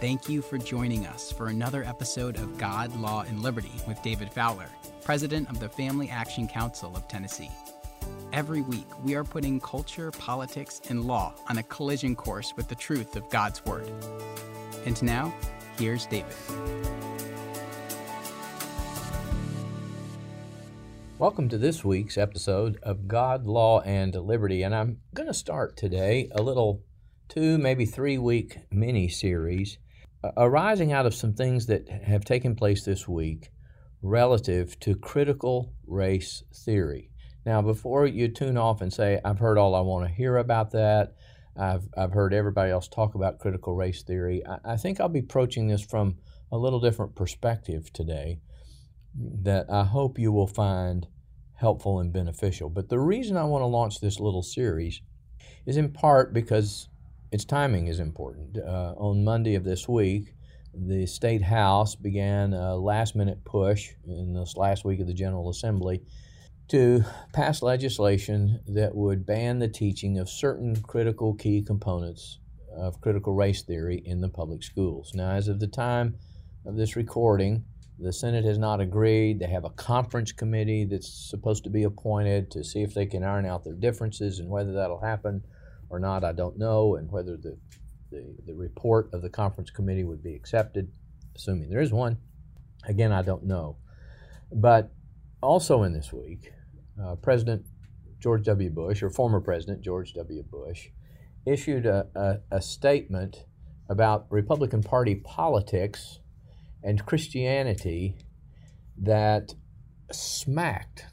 thank you for joining us for another episode of God, Law, and Liberty with David Fowler, President of the Family Action Council of Tennessee. Every week, we are putting culture, politics, and law on a collision course with the truth of God's Word. And now, here's David. Welcome to this week's episode of God, Law, and Liberty. And I'm going to start today a little two, maybe three week mini series arising out of some things that have taken place this week relative to critical race theory. Now, before you tune off and say, I've heard all I want to hear about that, I've, I've heard everybody else talk about critical race theory, I, I think I'll be approaching this from a little different perspective today that I hope you will find helpful and beneficial. But the reason I want to launch this little series is in part because its timing is important. Uh, on Monday of this week, the State House began a last minute push in this last week of the General Assembly to pass legislation that would ban the teaching of certain critical key components of critical race theory in the public schools. Now, as of the time of this recording, the Senate has not agreed. They have a conference committee that's supposed to be appointed to see if they can iron out their differences and whether that'll happen or not, I don't know, and whether the, the, the report of the conference committee would be accepted, assuming there is one. Again, I don't know. But also in this week, uh, President George W. Bush, or former President George W. Bush, issued a, a, a statement about Republican Party politics and Christianity that smacked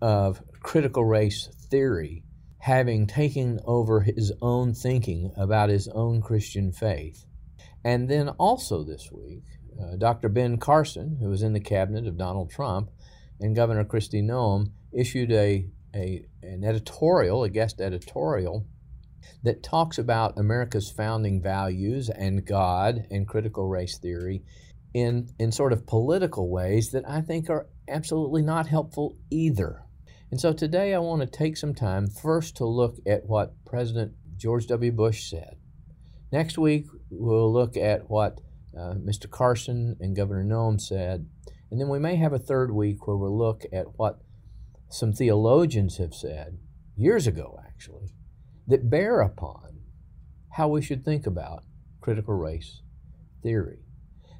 of critical race theory having taken over his own thinking about his own Christian faith. And then also this week, uh, Dr. Ben Carson, who was in the cabinet of Donald Trump, and Governor Kristi Noem issued a, a, an editorial, a guest editorial, that talks about America's founding values and God and critical race theory in, in sort of political ways that I think are absolutely not helpful either. And so today I want to take some time first to look at what President George W. Bush said. Next week, we'll look at what uh, Mr. Carson and Governor Noem said. And then we may have a third week where we'll look at what some theologians have said, years ago actually, that bear upon how we should think about critical race theory.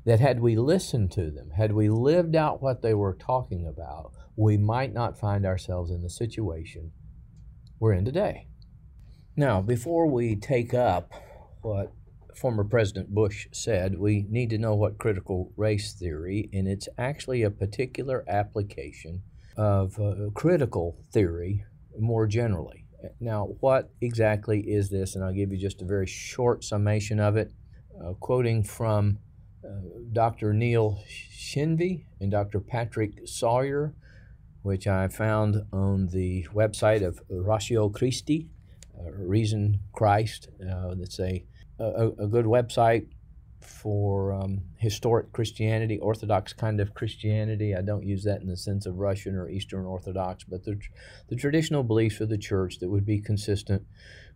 That had we listened to them, had we lived out what they were talking about, we might not find ourselves in the situation we're in today. Now, before we take up what former President Bush said, we need to know what critical race theory, and it's actually a particular application of uh, critical theory more generally. Now, what exactly is this? And I'll give you just a very short summation of it, uh, quoting from uh, Dr. Neil Shenvi and Dr. Patrick Sawyer which I found on the website of Ratio Christi, uh, Reason Christ. Uh, that's a, a, a, good website for um, historic Christianity, Orthodox kind of Christianity. I don't use that in the sense of Russian or Eastern Orthodox, but the, the traditional beliefs of the church that would be consistent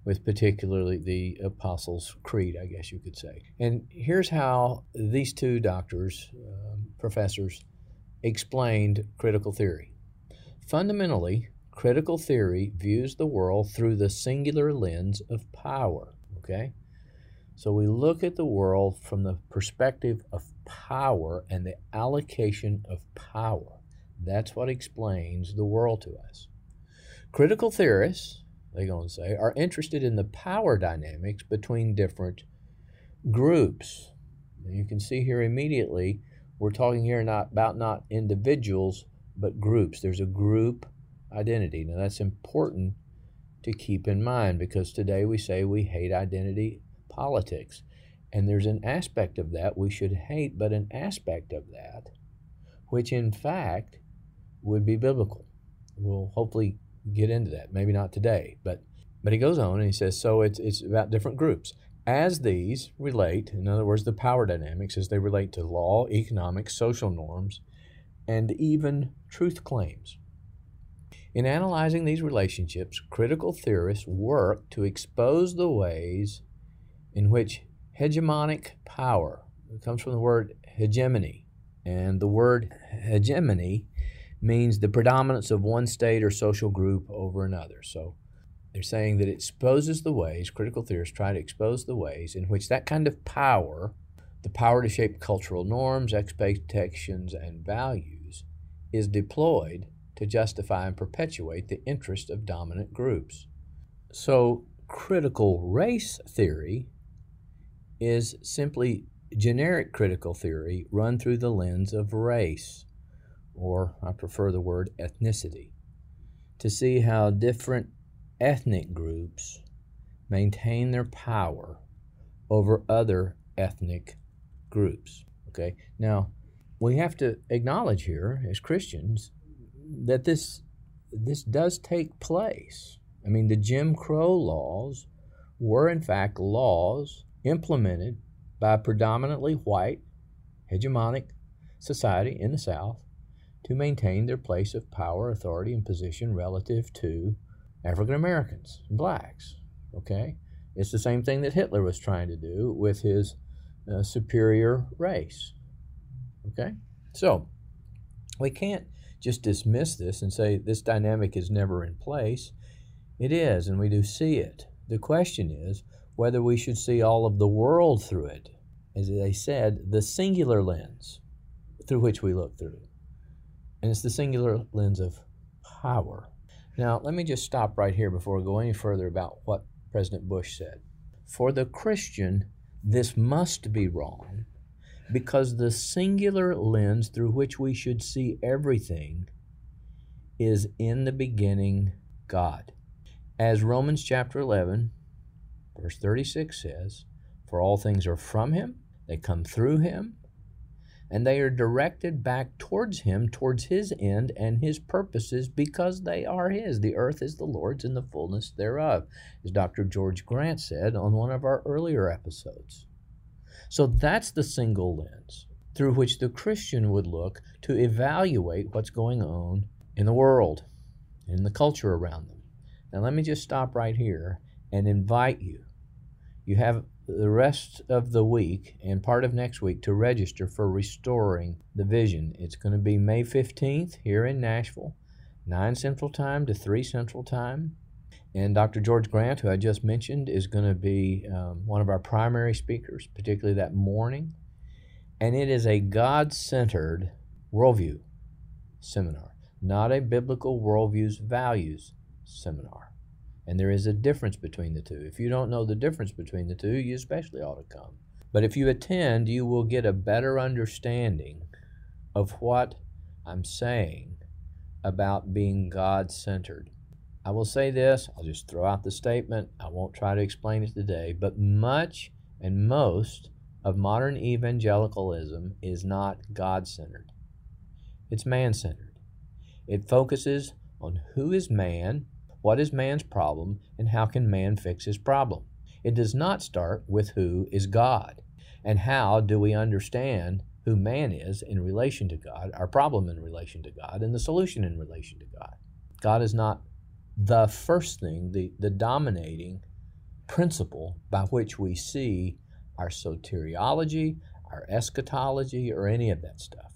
with particularly the Apostles' Creed, I guess you could say. And here's how these two doctors, um, professors, explained critical theory. Fundamentally, critical theory views the world through the singular lens of power. Okay? So we look at the world from the perspective of power and the allocation of power. That's what explains the world to us. Critical theorists, they go and say, are interested in the power dynamics between different groups. you can see here immediately, we're talking here not about not individuals, but groups. There's a group identity. Now, that's important to keep in mind because today we say we hate identity politics. And there's an aspect of that we should hate, but an aspect of that which in fact would be biblical. We'll hopefully get into that. Maybe not today, but but he goes on and he says, so it's it's about different groups. As these relate, in other words, the power dynamics as they relate to law, economics, social norms, and even truth claims. In analyzing these relationships, critical theorists work to expose the ways in which hegemonic power, comes from the word hegemony. And the word hegemony means the predominance of one state or social group over another. So they're saying that it exposes the ways, critical theorists try to expose the ways in which that kind of power, the power to shape cultural norms, expectations, and values, is deployed to justify and perpetuate the interest of dominant groups. So, critical race theory is simply generic critical theory run through the lens of race, or I prefer the word ethnicity, to see how different ethnic groups maintain their power over other ethnic groups. Okay, now we have to acknowledge here as Christians that this this does take place. I mean, the Jim Crow laws were in fact laws implemented by a predominantly white hegemonic society in the South to maintain their place of power, authority, and position relative to African Americans and blacks. Okay? It's the same thing that Hitler was trying to do with his uh, superior race. Okay? So, we can't just dismiss this and say this dynamic is never in place. It is, and we do see it. The question is whether we should see all of the world through it. As they said, the singular lens through which we look through. And it's the singular lens of power. Now, let me just stop right here before we go any further about what President Bush said. For the Christian, this must be wrong because the singular lens through which we should see everything is in the beginning God. As Romans chapter 11, verse 36 says, For all things are from him, they come through him, and they are directed back towards him, towards his end and his purposes, because they are his. The earth is the Lord's and the fullness thereof, as Dr. George Grant said on one of our earlier episodes. So that's the single lens through which the Christian would look to evaluate what's going on in the world, in the culture around them. Now, let me just stop right here and invite you. You have the rest of the week and part of next week to register for Restoring the Vision. It's going to be May 15th here in Nashville, 9 Central Time to 3 Central Time. And Dr. George Grant, who I just mentioned, is going to be um, one of our primary speakers, particularly that morning. And it is a God centered worldview seminar, not a biblical worldview's values seminar. And there is a difference between the two. If you don't know the difference between the two, you especially ought to come. But if you attend, you will get a better understanding of what I'm saying about being God centered. I will say this, I'll just throw out the statement. I won't try to explain it today, but much and most of modern evangelicalism is not God centered, it's man centered. It focuses on who is man what is man's problem and how can man fix his problem? It does not start with who is God and how do we understand who man is in relation to God, our problem in relation to God, and the solution in relation to God. God is not the first thing, the, the dominating principle by which we see our soteriology, our eschatology, or any of that stuff.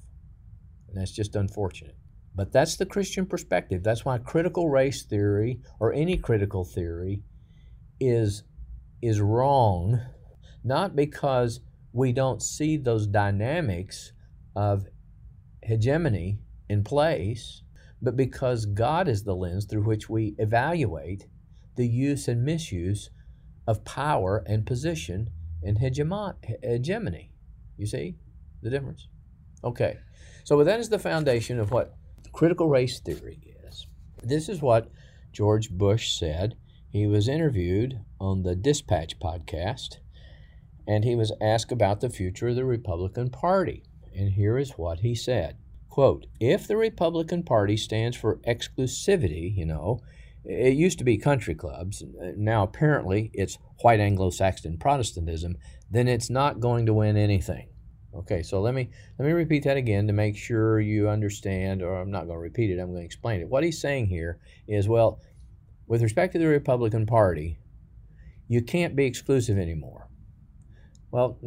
And that's just unfortunate. But that's the Christian perspective. That's why critical race theory or any critical theory is is wrong not because we don't see those dynamics of hegemony in place, but because God is the lens through which we evaluate the use and misuse of power and position and hegemon- hegemony. You see the difference? Okay. So that is the foundation of what critical race theory is. This is what George Bush said. He was interviewed on the Dispatch podcast and he was asked about the future of the Republican Party. And here is what he said quote, If the Republican Party stands for exclusivity, you know, it used to be country clubs. Uh, now apparently it's white Anglo Saxon Protestantism. Then it's not going to win anything. Okay, so let me let me repeat that again to make sure you understand, or I'm not going to repeat it. I'm going to explain it. What he's saying here is, well, with respect to the Republican Party, you can't be exclusive anymore. Well,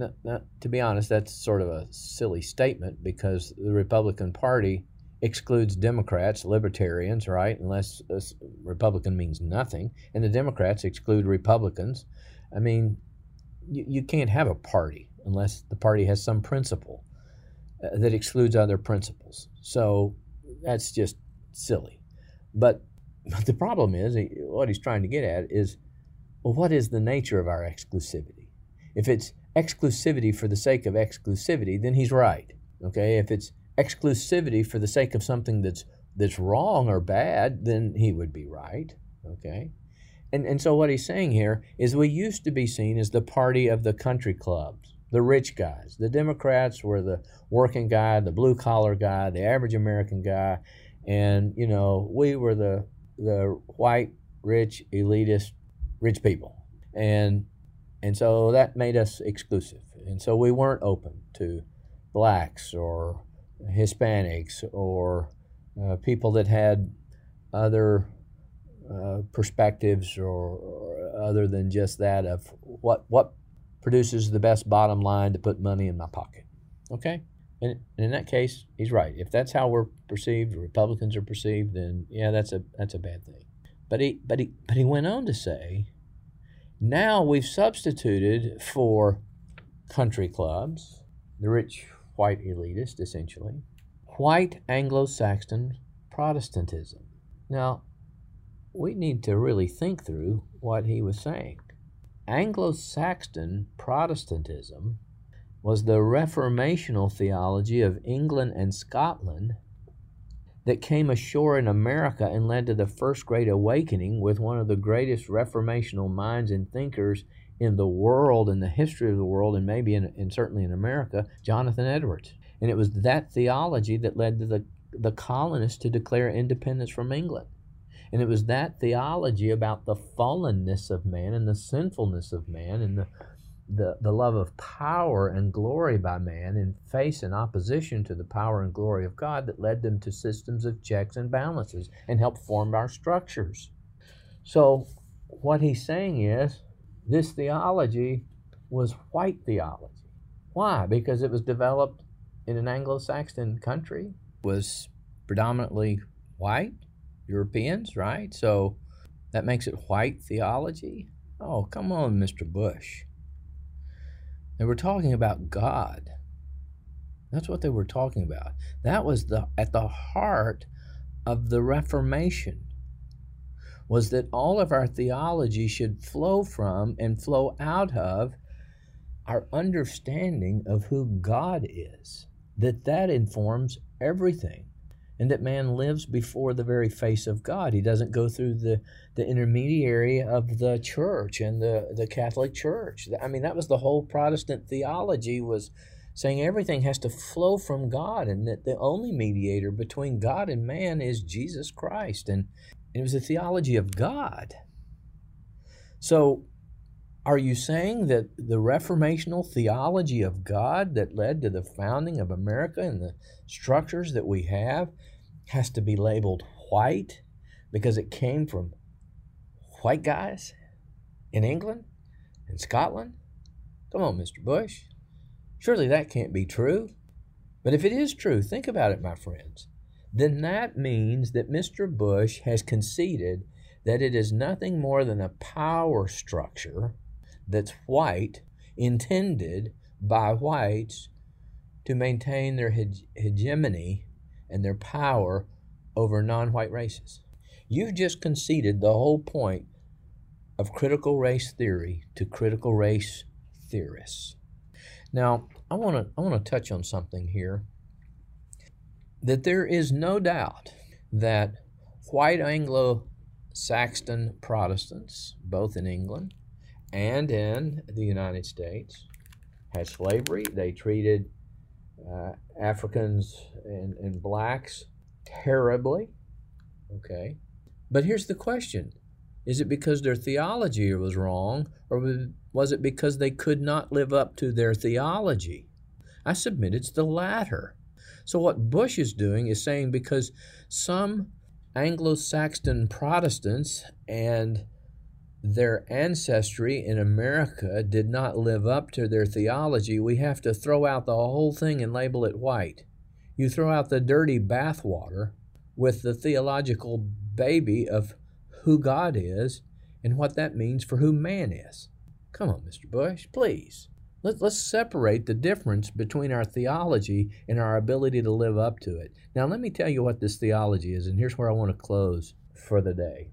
to be honest, that's sort of a silly statement because the Republican Party excludes Democrats, libertarians, right? Unless Republican means nothing. And the Democrats exclude Republicans. I mean, you, you can't have a party unless the party has some principle uh, that excludes other principles. So that's just silly. But, but the problem is, what he's trying to get at is well, what is the nature of our exclusivity? If it's exclusivity for the sake of exclusivity, then he's right. Okay, if it's exclusivity for the sake of something that's that's wrong or bad, then he would be right. Okay, and and so what he's saying here is we used to be seen as the party of the country clubs, the rich guys. The Democrats were the working guy, the blue collar guy, the average American guy, and you know we were the the white rich elitist rich people, and and so that made us exclusive. And so we weren't open to blacks or Hispanics or uh, people that had other uh, perspectives or, or, other than just that of what what produces the best bottom line to put money in my pocket. Okay? And, and in that case, he's right. If that's how we're perceived, Republicans are perceived, then yeah, that's a that's a bad thing. But he but he but he went on to say now we've substituted for country clubs, the rich white elitist, essentially, white Anglo Saxon Protestantism. Now, we need to really think through what he was saying. Anglo Saxon Protestantism was the reformational theology of England and Scotland that came ashore in America and led to the first great awakening with one of the greatest reformational minds and thinkers in the world, in the history of the world, and maybe in, and certainly in America, Jonathan Edwards. And it was that theology that led to the, the colonists to declare independence from England. And it was that theology about the fallenness of man and the sinfulness of man and the the, the love of power and glory by man in face and opposition to the power and glory of God that led them to systems of checks and balances and helped form our structures. So, what he's saying is this theology was white theology. Why? Because it was developed in an Anglo Saxon country, was predominantly white, Europeans, right? So that makes it white theology? Oh, come on, Mr. Bush. They were talking about God. That's what they were talking about. That was the at the heart of the Reformation was that all of our theology should flow from and flow out of our understanding of who God is. That that informs everything and that man lives before the very face of God. He doesn't go through the, the intermediary of the church and the, the Catholic Church. I mean, that was the whole Protestant theology was saying everything has to flow from God and that the only mediator between God and man is Jesus Christ. And it was a theology of God. So are you saying that the reformational theology of God that led to the founding of America and the structures that we have has to be labeled white because it came from white guys in England and Scotland? Come on, Mr. Bush. Surely that can't be true. But if it is true, think about it, my friends. Then that means that Mr. Bush has conceded that it is nothing more than a power structure that's white, intended by whites to maintain their hegemony and their power over non white races. You've just conceded the whole point of critical race theory to critical race theorists. Now, I want to I want to touch on something here that there is no doubt that white Anglo Saxon Protestants, both in England and in the United States had slavery. They treated uh, Africans and, and blacks terribly. Okay. But here's the question Is it because their theology was wrong, or was it because they could not live up to their theology? I submit it's the latter. So, what Bush is doing is saying because some Anglo Saxon Protestants and their ancestry in America did not live up to their theology, we have to throw out the whole thing and label it white. You throw out the dirty bathwater with the theological baby of who God is and what that means for who man is. Come on, Mr. Bush, please. Let, us separate the difference between our theology and our ability to live up to it. Now, let me tell you what this theology is, and here's where I want to close for the day.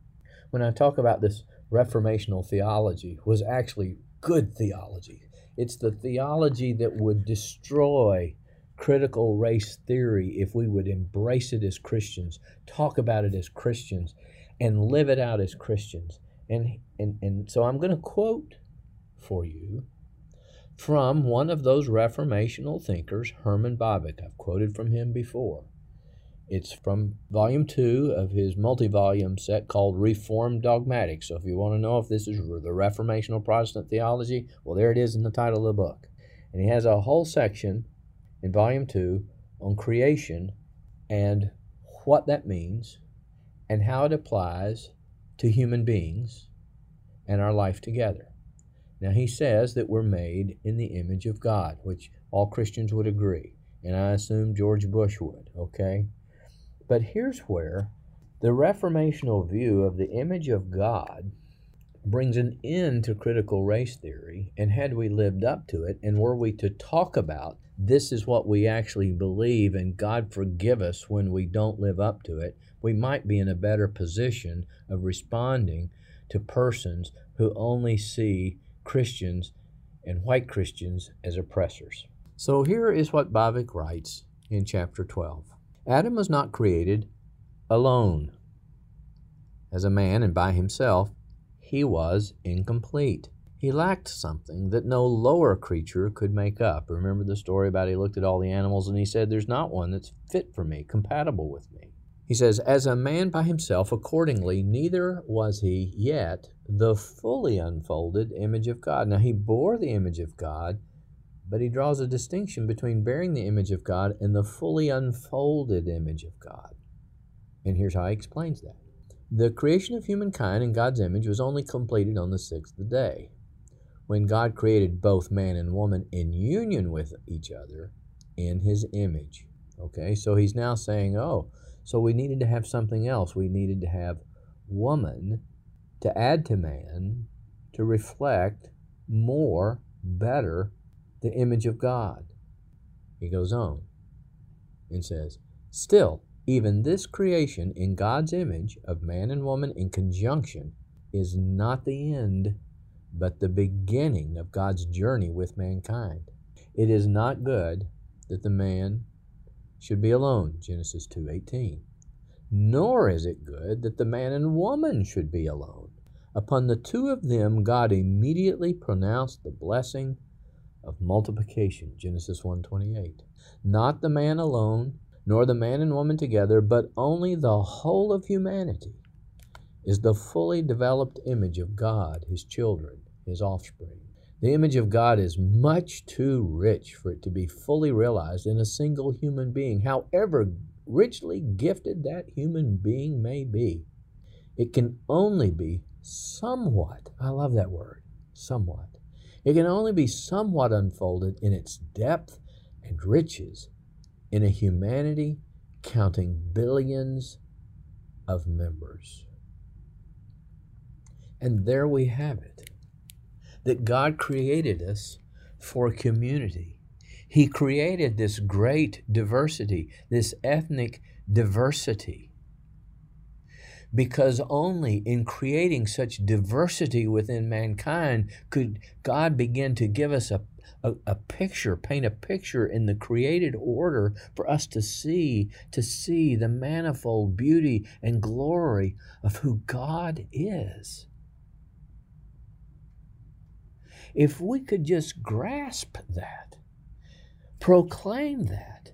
When I talk about this reformational theology, was actually good theology. It's the theology that would destroy critical race theory if we would embrace it as Christians, talk about it as Christians, and live it out as Christians. And, and, and so I'm going to quote for you from one of those reformational thinkers, Herman Bavinck. I've quoted from him before. It's from volume two of his multi volume set called Reformed Dogmatics. So if you want to know if this is the reformational Protestant theology, well, there it is in the title of the book. And he has a whole section in volume two on creation and what that means and how it applies to human beings and our life together. Now, he says that we're made in the image of God, which all Christians would agree, and I assume George Bush would, okay? But here's where the reformational view of the image of God brings an end to critical race theory. And had we lived up to it, and were we to talk about this is what we actually believe, and God forgive us when we don't live up to it, we might be in a better position of responding to persons who only see Christians and white Christians as oppressors. So here is what Bavinck writes in chapter 12 Adam was not created alone. As a man and by himself, he was incomplete. He lacked something that no lower creature could make up. Remember the story about he looked at all the animals and he said, There's not one that's fit for me, compatible with me. He says, As a man by himself, accordingly, neither was he yet the fully unfolded image of God. Now, he bore the image of God, but he draws a distinction between bearing the image of God and the fully unfolded image of God. And here's how he explains that. The creation of humankind in God's image was only completed on the sixth day, when God created both man and woman in union with each other in his image. Okay, so he's now saying, oh, so we needed to have something else. We needed to have woman to add to man to reflect more, better, the image of God. He goes on and says, Still, even this creation in God's image of man and woman in conjunction is not the end, but the beginning of God's journey with mankind. It is not good that the man should be alone, Genesis 2:18. Nor is it good that the man and woman should be alone. Upon the two of them God immediately pronounced the blessing of multiplication, Genesis 1:28. Not the man alone, nor the man and woman together, but only the whole of humanity is the fully developed image of God, his children, his offspring. The image of God is much too rich for it to be fully realized in a single human being, however richly gifted that human being may be. It can only be somewhat, I love that word, somewhat. It can only be somewhat unfolded in its depth and riches in a humanity counting billions of members. And there we have it that God created us for community. He created this great diversity, this ethnic diversity. Because only in creating such diversity within mankind could God begin to give us a a, a picture, paint a picture in the created order for us to see, to see the manifold beauty and glory of who God is. If we could just grasp that, proclaim that,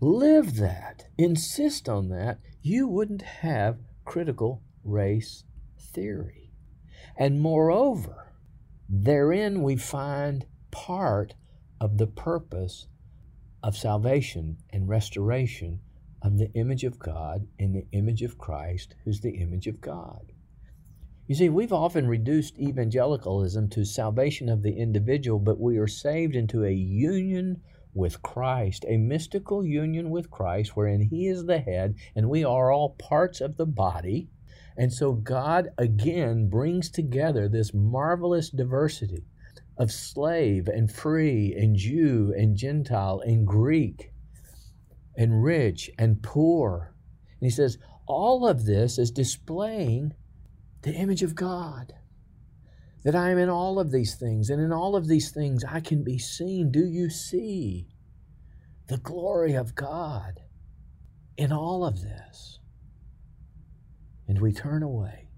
live that, insist on that, you wouldn't have critical race theory. And moreover, Therein we find part of the purpose of salvation and restoration of the image of God in the image of Christ, who's the image of God. You see, we've often reduced evangelicalism to salvation of the individual, but we are saved into a union with Christ, a mystical union with Christ wherein He is the head and we are all parts of the body. And so God again brings together this marvelous diversity of slave and free and Jew and Gentile and Greek and rich and poor. And He says, all of this is displaying the image of God. That I am in all of these things, and in all of these things I can be seen. Do you see the glory of God in all of this? And we turn away.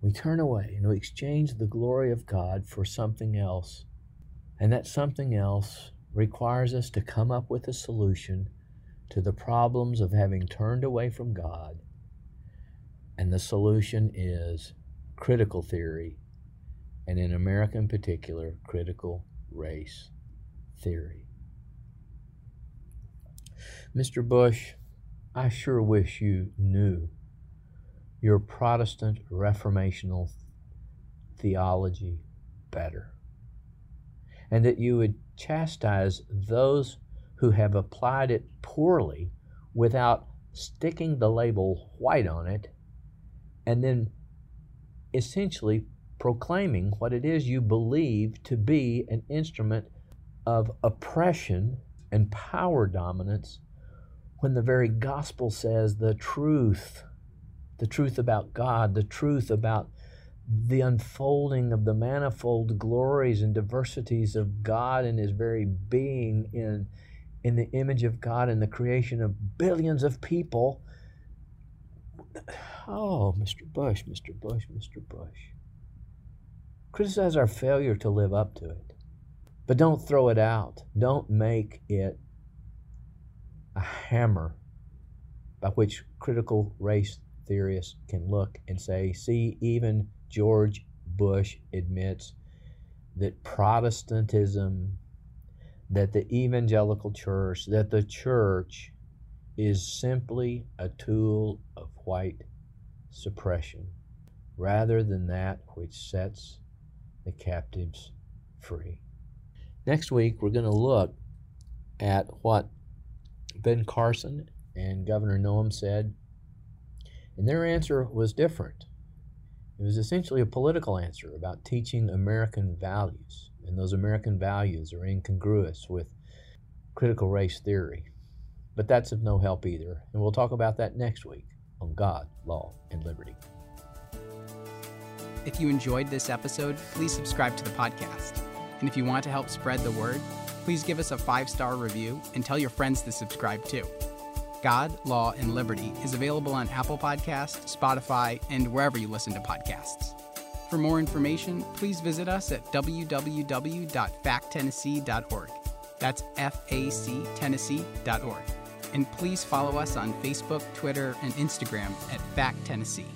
We turn away and we exchange the glory of God for something else. And that something else requires us to come up with a solution to the problems of having turned away from God and the solution is critical theory, and in America in particular, critical race theory. Mr. Bush, I sure wish you knew your Protestant reformational theology better, and that you would chastise those who have applied it poorly without sticking the label white on it and then essentially proclaiming what it is you believe to be an instrument of oppression and power dominance when the very gospel says the truth, the truth about God, the truth about the unfolding of the manifold glories and diversities of God and His very being in, in the image of God and the creation of billions of people Oh, Mr. Bush, Mr. Bush, Mr. Bush. Criticize our failure to live up to it. But don't throw it out. Don't make it a hammer by which critical race theorists can look and say, see, even George Bush admits that Protestantism, that the evangelical church, that the church is simply a tool of white suppression rather than that which sets the captives free. Next week, we're going to look at what Ben Carson and Governor Noem said, and their answer was different. It was essentially a political answer about teaching American values, and those American values are incongruous with critical race theory. But that's of no help either, and we'll talk about that next week on God, Law, and Liberty. If you enjoyed this episode, please subscribe to the podcast. And if you want to help spread the word, please give us a five star review and tell your friends to subscribe too. God, Law, and Liberty is available on Apple Podcasts, Spotify, and wherever you listen to podcasts. For more information, please visit us at www.facttennessee.org. That's F A C Tennessee.org and please follow us on Facebook, Twitter, and Instagram at Fact Tennessee.